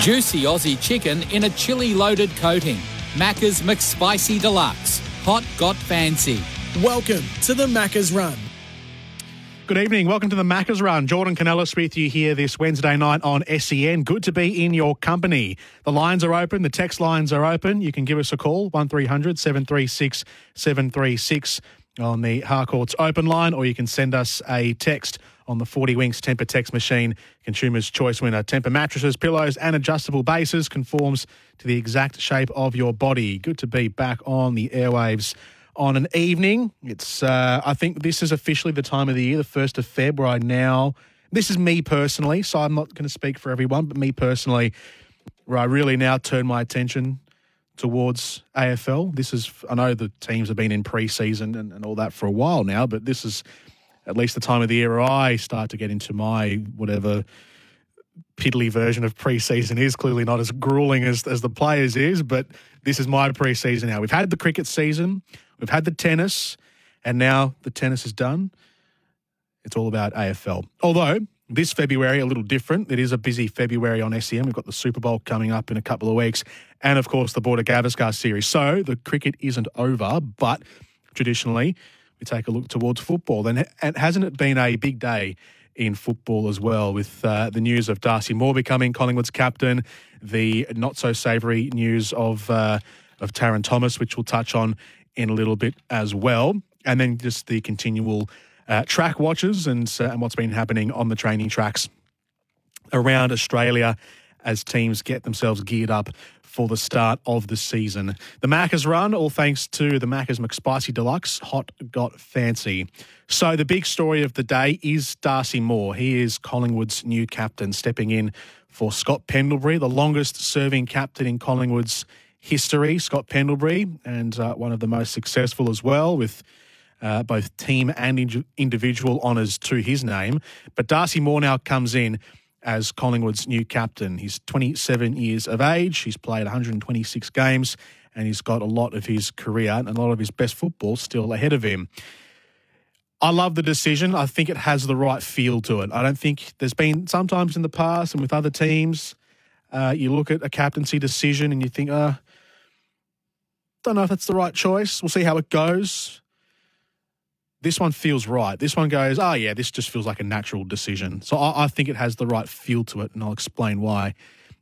Juicy Aussie chicken in a chili loaded coating. Macca's McSpicy Deluxe. Hot got fancy. Welcome to the Macca's Run. Good evening. Welcome to the Macca's Run. Jordan Kounelis with you here this Wednesday night on SEN. Good to be in your company. The lines are open. The text lines are open. You can give us a call, 1300 736 736 on the Harcourts open line, or you can send us a text on the 40 Winks Tempur text machine. Consumer's choice winner. Tempur mattresses, pillows, and adjustable bases conforms to the exact shape of your body. Good to be back on the airwaves on an evening. It's, uh, I think this is officially the time of the year, the 1st of February now. This is me personally, so I'm not going to speak for everyone, but me personally, where I really now turn my attention towards AFL. This is, I know the teams have been in pre-season and, and all that for a while now, but this is at least the time of the year I start to get into my whatever piddly version of preseason is. Clearly not as grueling as, as the players is, but this is my preseason now. We've had the cricket season, we've had the tennis, and now the tennis is done. It's all about AFL. Although this February a little different. It is a busy February on SEN. We've got the Super Bowl coming up in a couple of weeks, and of course the Border Gavaskar series. So the cricket isn't over, but traditionally we take a look towards football. And, and hasn't it been a big day in football as well with uh, the news of Darcy Moore becoming Collingwood's captain, the not so savoury news of uh, of Tarryn Thomas, which we'll touch on in a little bit as well, and then just the continual uh, track watches and uh, and what's been happening on the training tracks around Australia as teams get themselves geared up for the start of the season. The Macca's run, all thanks to the Macca's McSpicy Deluxe, hot got fancy. So the big story of the day is Darcy Moore. He is Collingwood's new captain, stepping in for Scott Pendlebury, the longest serving captain in Collingwood's history. Scott Pendlebury, and uh, one of the most successful as well, with uh, both team and individual honours to his name. But Darcy Moore now comes in as Collingwood's new captain. He's 27 years of age. He's played 126 games and he's got a lot of his career and a lot of his best football still ahead of him. I love the decision. I think it has the right feel to it. I don't think there's been sometimes in the past and with other teams, uh, you look at a captaincy decision and you think, uh, don't know if that's the right choice. We'll see how it goes this one feels right. This one goes, oh, yeah, this just feels like a natural decision. So I, I, think it has the right feel to it, and I'll explain why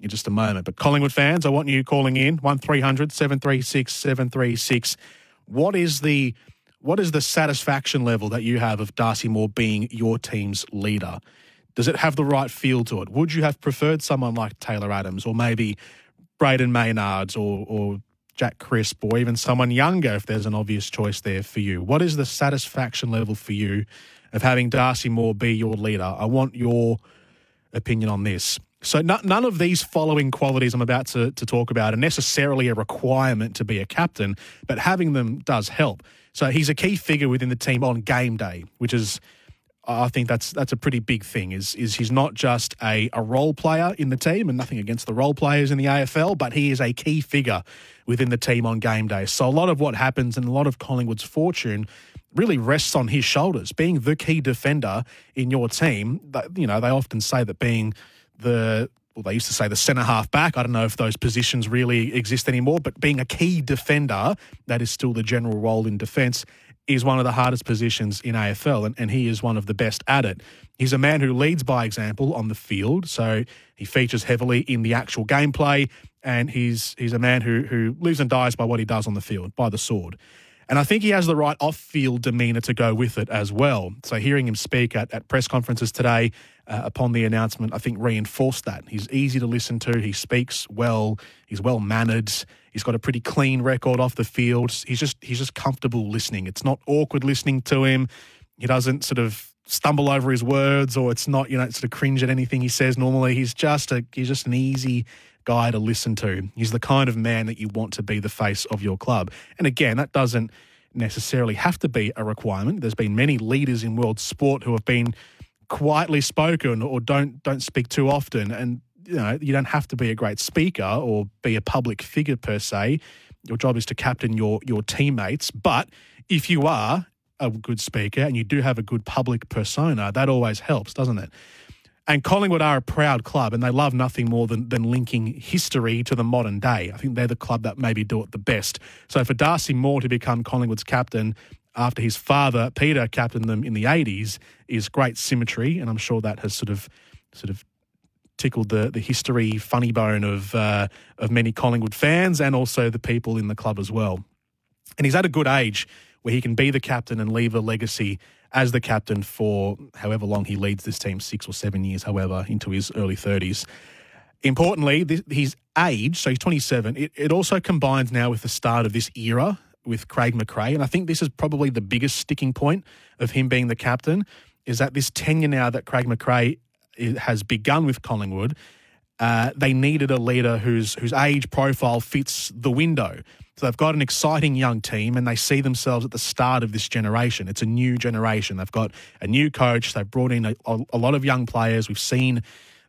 in just a moment. But Collingwood fans, I want you calling in 1300 736 736. What is the what is the satisfaction level that you have of Darcy Moore being your team's leader? Does it have the right feel to it? Would you have preferred someone like Taylor Adams or maybe Brayden Maynards or, or Jack Crisp or even someone younger if there's an obvious choice there for you? What is the satisfaction level for you of having Darcy Moore be your leader? I want your opinion on this. So, none of these following qualities I'm about to, to talk about are necessarily a requirement to be a captain, but having them does help. So, he's a key figure within the team on game day, which is I think that's that's a pretty big thing. Is is he's not just a, a role player in the team, and nothing against the role players in the AFL, but he is a key figure within the team on game day. So a lot of what happens and a lot of Collingwood's fortune really rests on his shoulders. Being the key defender in your team, you know they often say that being the well, they used to say the centre half back. I don't know if those positions really exist anymore, but being a key defender, that is still the general role in defence is one of the hardest positions in AFL, and, and he is one of the best at it. He's a man who leads by example on the field, so he features heavily in the actual gameplay, and he's he's a man who who lives and dies by what he does on the field, by the sword. And I think he has the right off field demeanour to go with it as well. So hearing him speak at, at press conferences today uh, upon the announcement, I think reinforced that. He's easy to listen to, he speaks well, he's well mannered, he's got a pretty clean record off the field. He's just he's just comfortable listening. It's not awkward listening to him. He doesn't sort of stumble over his words or it's not, you know, sort of cringe at anything he says normally. He's just a he's just an easy guy to listen to. He's the kind of man that you want to be the face of your club. And again, that doesn't necessarily have to be a requirement. There's been many leaders in world sport who have been quietly spoken or don't don't speak too often and you know, you don't have to be a great speaker or be a public figure per se. Your job is to captain your your teammates, but if you are a good speaker and you do have a good public persona, that always helps, doesn't it? And Collingwood are a proud club and they love nothing more than, than linking history to the modern day. I think they're the club that maybe do it the best. So for Darcy Moore to become Collingwood's captain after his father, Peter, captained them in the 80s is great symmetry. And I'm sure that has sort of sort of tickled the, the history funny bone of, uh, of many Collingwood fans and also the people in the club as well. And he's at a good age where he can be the captain and leave a legacy as the captain for however long he leads this team, six or seven years, however, into his early 30s. Importantly, his age, so he's 27, it, it also combines now with the start of this era with Craig McRae. And I think this is probably the biggest sticking point of him being the captain is that this tenure now that Craig McRae has begun with Collingwood, uh, they needed a leader whose whose age profile fits the window. So they've got an exciting young team and they see themselves at the start of this generation. It's a new generation. They've got a new coach. They've brought in a, a lot of young players. We've seen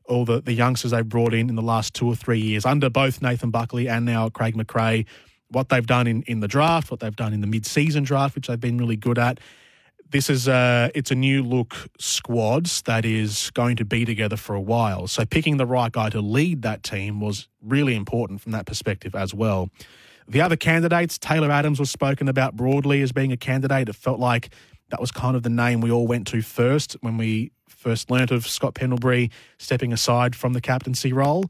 all the, the youngsters they've brought in in the last two or three years under both Nathan Buckley and now Craig McRae. What they've done in, in the draft, what they've done in the mid season draft, which they've been really good at this is a, it's a new look squad that is going to be together for a while. So picking the right guy to lead that team was really important from that perspective as well. The other candidates, Taylor Adams was spoken about broadly as being a candidate. It felt like that was kind of the name we all went to first when we first learnt of Scott Pendlebury stepping aside from the captaincy role.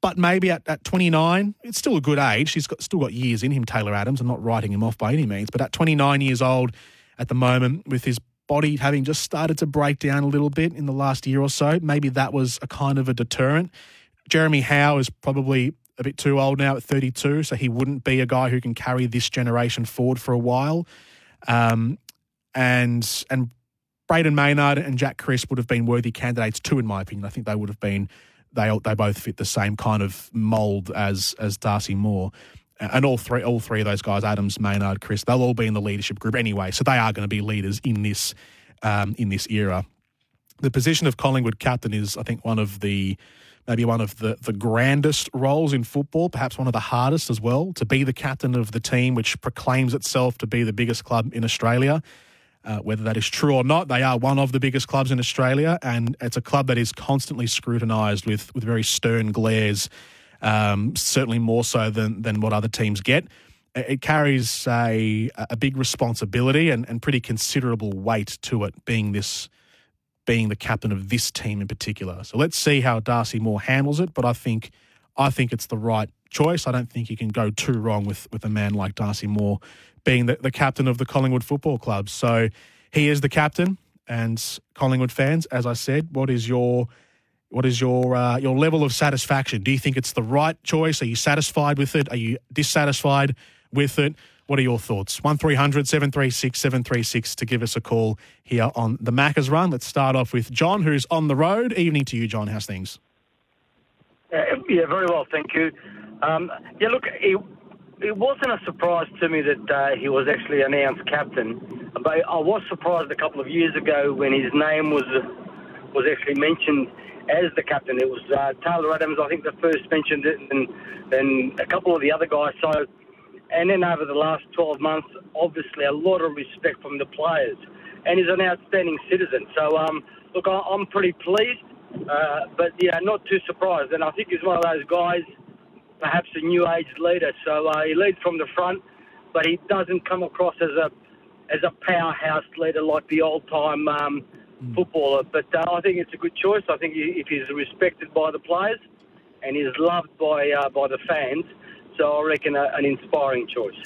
But maybe at, at 29, it's still a good age. He's got, still got years in him, Taylor Adams. I'm not writing him off by any means. But at 29 years old, at the moment with his body having just started to break down a little bit in the last year or so. Maybe that was a kind of a deterrent. Jeremy Howe is probably a bit too old now at 32, so he wouldn't be a guy who can carry this generation forward for a while. Um, and and Brayden Maynard and Jack Crisp would have been worthy candidates too, in my opinion. I think they would have been they they both fit the same kind of mould as as Darcy Moore and all three all three of those guys, Adams, Maynard, Crisp, they'll all be in the leadership group anyway, so they are going to be leaders in this um, in this era. The position of Collingwood captain is, I think, one of the maybe one of the, the grandest roles in football, perhaps one of the hardest as well, to be the captain of the team which proclaims itself to be the biggest club in Australia. Uh, whether that is true or not, they are one of the biggest clubs in Australia, and it's a club that is constantly scrutinised with, with very stern glares um, certainly more so than, than what other teams get. It carries a, a big responsibility and, and pretty considerable weight to it, being this being the captain of this team in particular. So let's see how Darcy Moore handles it. But I think I think it's the right choice. I don't think you can go too wrong with, with a man like Darcy Moore being the, the captain of the Collingwood Football Club. So he is the captain. And Collingwood fans, as I said, what is your what is your uh, your level of satisfaction? Do you think it's the right choice? Are you satisfied with it? Are you dissatisfied with it? What are your thoughts? 1300 736 736 to give us a call here on the Macca's Run. Let's start off with John, who's on the road. Evening to you, John. How's things? Uh, yeah, very well, thank you. Um, yeah, look, it, it wasn't a surprise to me that uh, he was actually announced captain, but I was surprised a couple of years ago when his name was was actually mentioned as the captain. It was uh, Taylor Adams, I think, the first mentioned it, and then a couple of the other guys. So, and then over the last 12 months, obviously a lot of respect from the players, and he's an outstanding citizen. So, um, look, I'm pretty pleased, uh, but yeah, not too surprised. And I think he's one of those guys, perhaps a new age leader. So uh, he leads from the front, but he doesn't come across as a as a powerhouse leader like the old time. Um. Footballer. But uh, I think it's a good choice. I think if he's respected by the players and he's loved by uh, by the fans, so I reckon a, an inspiring choice.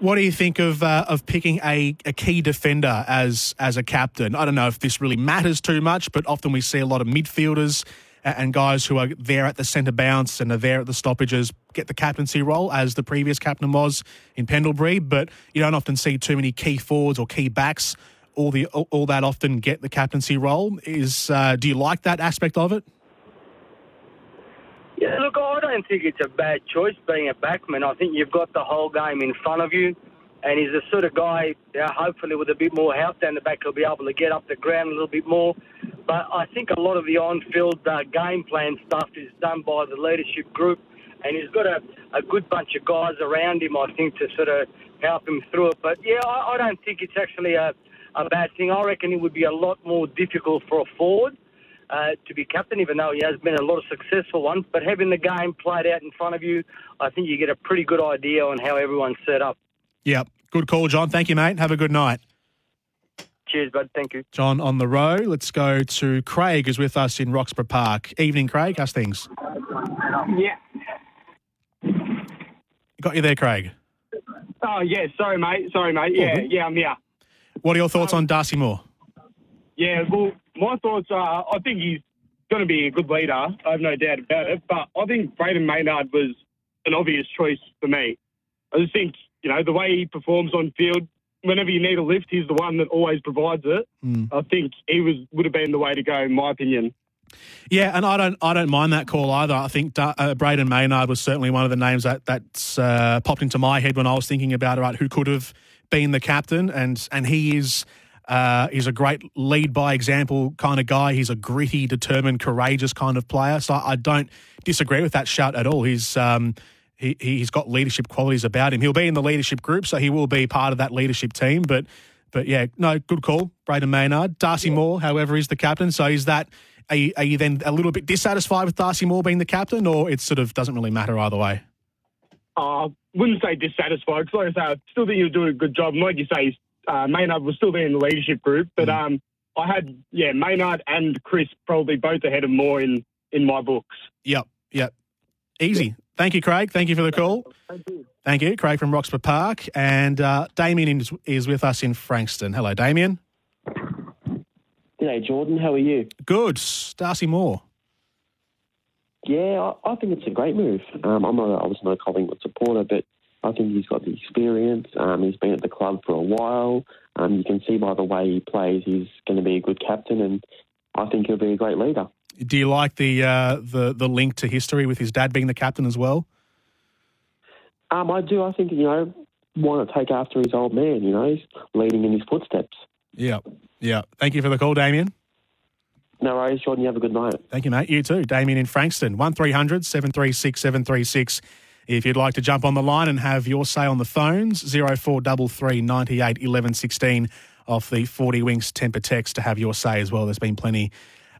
What do you think of uh, of picking a, a key defender as as a captain? I don't know if this really matters too much, but often we see a lot of midfielders and guys who are there at the centre bounce and are there at the stoppages get the captaincy role as the previous captain was in Pendlebury. But you don't often see too many key forwards or key backs all the all, that often get the captaincy role. Is uh, do you like that aspect of it? Yeah, look, I don't think it's a bad choice being a backman. I think you've got the whole game in front of you, and he's the sort of guy, hopefully with a bit more help down the back, he'll be able to get up the ground a little bit more. But I think a lot of the on-field uh, game plan stuff is done by the leadership group, and he's got a, a good bunch of guys around him, I think, to sort of help him through it. But yeah, I, I don't think it's actually a, a bad thing. I reckon it would be a lot more difficult for a forward uh, to be captain, even though he has been a lot of successful ones. But having the game played out in front of you, I think you get a pretty good idea on how everyone's set up. Yep. Good call, John. Thank you, mate. Have a good night. Cheers, bud. Thank you. John on the row. Let's go to Craig, who's with us in Roxburgh Park. Evening, Craig. How's things? Yeah. Got you there, Craig. Oh, yeah. Sorry, mate. Sorry, mate. Yeah, yeah, I'm here. What are your thoughts on Darcy Moore? Yeah, well, my thoughts are I think he's going to be a good leader. I have no doubt about it. But I think Brayden Maynard was an obvious choice for me. I just think, you know, the way he performs on field, whenever you need a lift, he's the one that always provides it. I think he was would have been the way to go, in my opinion. Yeah, and I don't, I don't mind that call either. I think uh, Brayden Maynard was certainly one of the names that that's uh, popped into my head when I was thinking about right who could have been the captain, and and he is. Uh, he's a great lead by example kind of guy. He's a gritty, determined, courageous kind of player. So I don't disagree with that shout at all. He's um, he, he's got leadership qualities about him. He'll be in the leadership group, so he will be part of that leadership team. But but yeah, no, good call, Brayden Maynard. Darcy Moore, however, is the captain. So is that are you, are you then a little bit dissatisfied with Darcy Moore being the captain, or it sort of doesn't really matter either way? I wouldn't say dissatisfied because, like I say, I still think you're doing a good job. And like you say, uh, Maynard was still there in the leadership group, but um, I had yeah Maynard and Crisp probably both ahead of Moore in in my books. Yep, yep. Easy. Thank you, Craig. Thank you for the call. Thank you. Thank you, Craig from Roxburgh Park. And uh, Damien is, is with us in Frankston. Hello, Damien. G'day, Jordan. How are you? Good. Darcy Moore. Yeah, I, I think it's a great move. Um, I'm a, I was no Collingwood supporter, but I think he's got the experience. Um, he's been at the club for a while. Um, you can see by the way he plays, he's going to be a good captain, and I think he'll be a great leader. Do you like the uh, the the link to history with his dad being the captain as well? Um, I do. I think you know, why not take after his old man? You know, he's leading in his footsteps. Yeah, yeah. Thank you for the call, Damien. No worries, Jordan. You have a good night. Thank you, mate. You too. Damien in Frankston, 1300 736 736. If you'd like to jump on the line and have your say on the phones, 0433 98 11 16 off the 40 Winks Tempur text to have your say as well. There's been plenty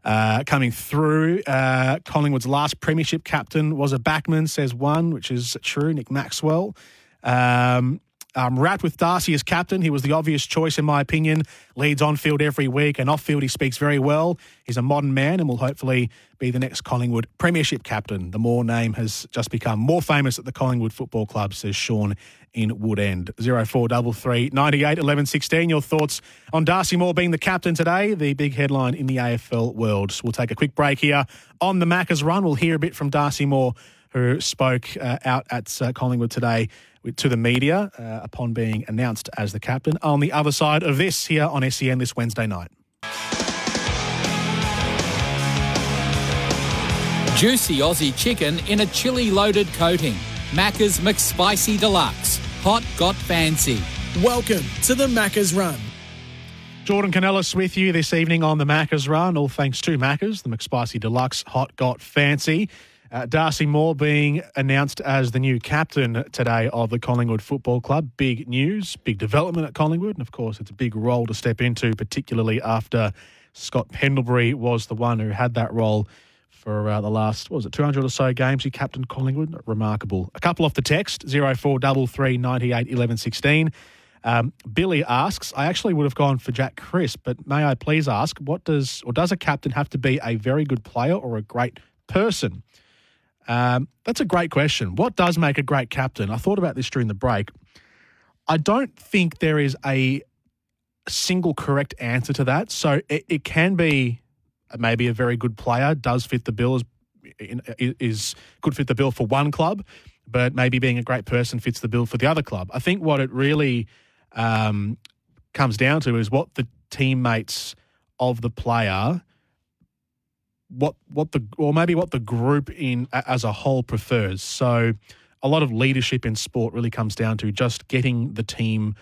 uh, coming through. Uh, Collingwood's last premiership captain was a backman, says one, which is true, Nick Maxwell. Um, I'm rapt with Darcy as captain. He was the obvious choice, in my opinion. Leads on field every week, and off field, he speaks very well. He's a modern man and will hopefully be the next Collingwood Premiership captain. The Moore name has just become more famous at the Collingwood Football Club, says Sean in Woodend. 0433 98 11 16. Your thoughts on Darcy Moore being the captain today, the big headline in the AFL world. So We'll take a quick break here on the Macca's run. We'll hear a bit from Darcy Moore, who spoke uh, out at uh, Collingwood today to the media uh, upon being announced as the captain. On the other side of this, here on SEN this Wednesday night. Juicy Aussie chicken in a chili loaded coating. Macca's McSpicy Deluxe. Hot got fancy. Welcome to the Macca's Run. Jordan Kounelis with you this evening on the Macca's Run. All thanks to Macca's, the McSpicy Deluxe Hot Got Fancy. Uh, Darcy Moore being announced as the new captain today of the Collingwood Football Club. Big news, big development at Collingwood. And of course, it's a big role to step into, particularly after Scott Pendlebury was the one who had that role for uh, the last, what was it, 200 or so games he captained Collingwood. Remarkable. A couple off the text 0433 98 11 16. Um, Billy asks, I actually would have gone for Jack Crisp, but may I please ask, what does or does a captain have to be a very good player or a great person? Um, that's a great question. What does make a great captain? I thought about this during the break. I don't think there is a single correct answer to that. So it, it can be maybe a very good player, does fit the bill, is, is could fit the bill for one club, but maybe being a great person fits the bill for the other club. I think what it really um, comes down to is what the teammates of the player what what the or maybe what the group in as a whole prefers. So a lot of leadership in sport really comes down to just getting the team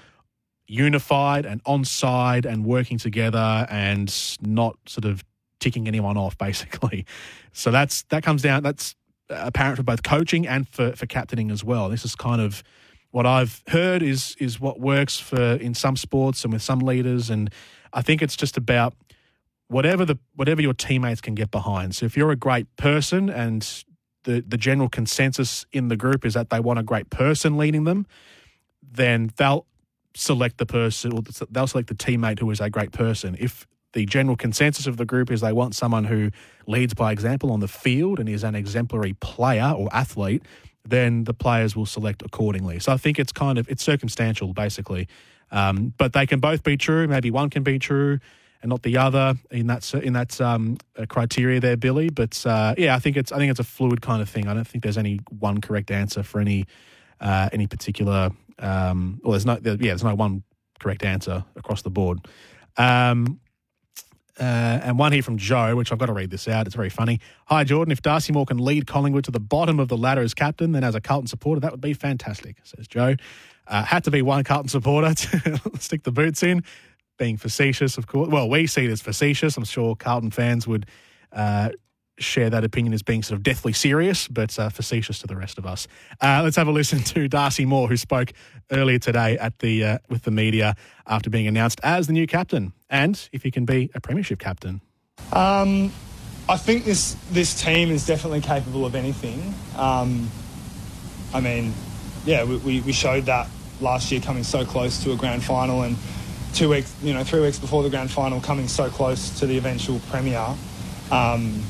unified and on side and working together and not sort of ticking anyone off basically. So that's that comes down that's apparent for both coaching and for for captaining as well. This is kind of what I've heard is is what works for in some sports and with some leaders and I think it's just about whatever the whatever your teammates can get behind. So if you're a great person and the the general consensus in the group is that they want a great person leading them, then they'll select the person or they'll select the teammate who is a great person. If the general consensus of the group is they want someone who leads by example on the field and is an exemplary player or athlete, then the players will select accordingly. So I think it's kind of it's circumstantial basically, um, but they can both be true. Maybe one can be true and not the other in that in that um, uh, criteria there, Billy. But uh, yeah, I think it's I think it's a fluid kind of thing. I don't think there's any one correct answer for any uh, any particular. Um, well, there's no there, yeah, there's no one correct answer across the board. Um, uh, and one here from Joe, which I've got to read this out. It's very funny. Hi, Jordan. If Darcy Moore can lead Collingwood to the bottom of the ladder as captain, then as a Carlton supporter, that would be fantastic, says Joe. Uh, had to be one Carlton supporter to stick the boots in being facetious, of course. Well, we see it as facetious. I'm sure Carlton fans would uh, share that opinion as being sort of deathly serious, but uh, facetious to the rest of us. Uh, let's have a listen to Darcy Moore, who spoke earlier today at the uh, with the media after being announced as the new captain, and if he can be a premiership captain. Um, I think this this team is definitely capable of anything. Um, I mean, yeah, we, we showed that last year, coming so close to a grand final and two weeks, you know, three weeks before the grand final, coming so close to the eventual premiere, um,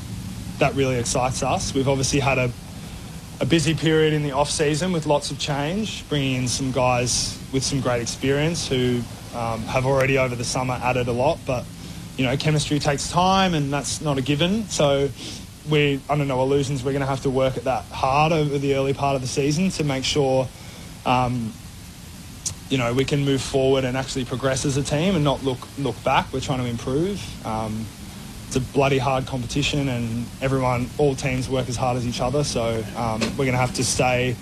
that really excites us. We've obviously had a, a busy period in the off season with lots of change, bringing in some guys with some great experience who um, have already over the summer added a lot. But you know, chemistry takes time, and that's not a given. So we, under no illusions, we're going to have to work at that hard over the early part of the season to make sure um, you know, we can move forward and actually progress as a team and not look look back. We're trying to improve. Um, it's a bloody hard competition, and everyone, all teams work as hard as each other. So um, we're going to have to stay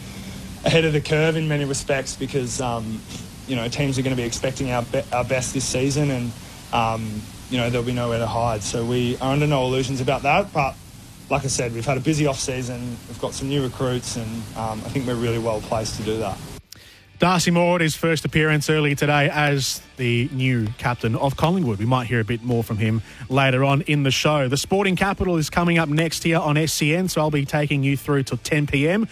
ahead of the curve in many respects because um, you know teams are going to be expecting our be- our best this season, and um, you know there'll be nowhere to hide. So we are under no illusions about that, but. Like I said, we've had a busy off season. We've got some new recruits, and um, I think we're really well placed to do that. Darcy Moore, his first appearance earlier today as the new captain of Collingwood. We might hear a bit more from him later on in the show. The Sporting Capital is coming up next here on SEN, so I'll be taking you through till 10 p.m.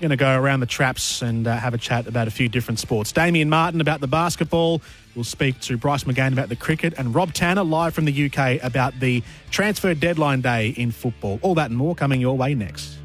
Going to go around the traps and uh, have a chat about a few different sports. Damien Martin about the basketball. We'll speak to Bryce McGain about the cricket and Rob Tanner live from the UK about the transfer deadline day in football. All that and more coming your way next.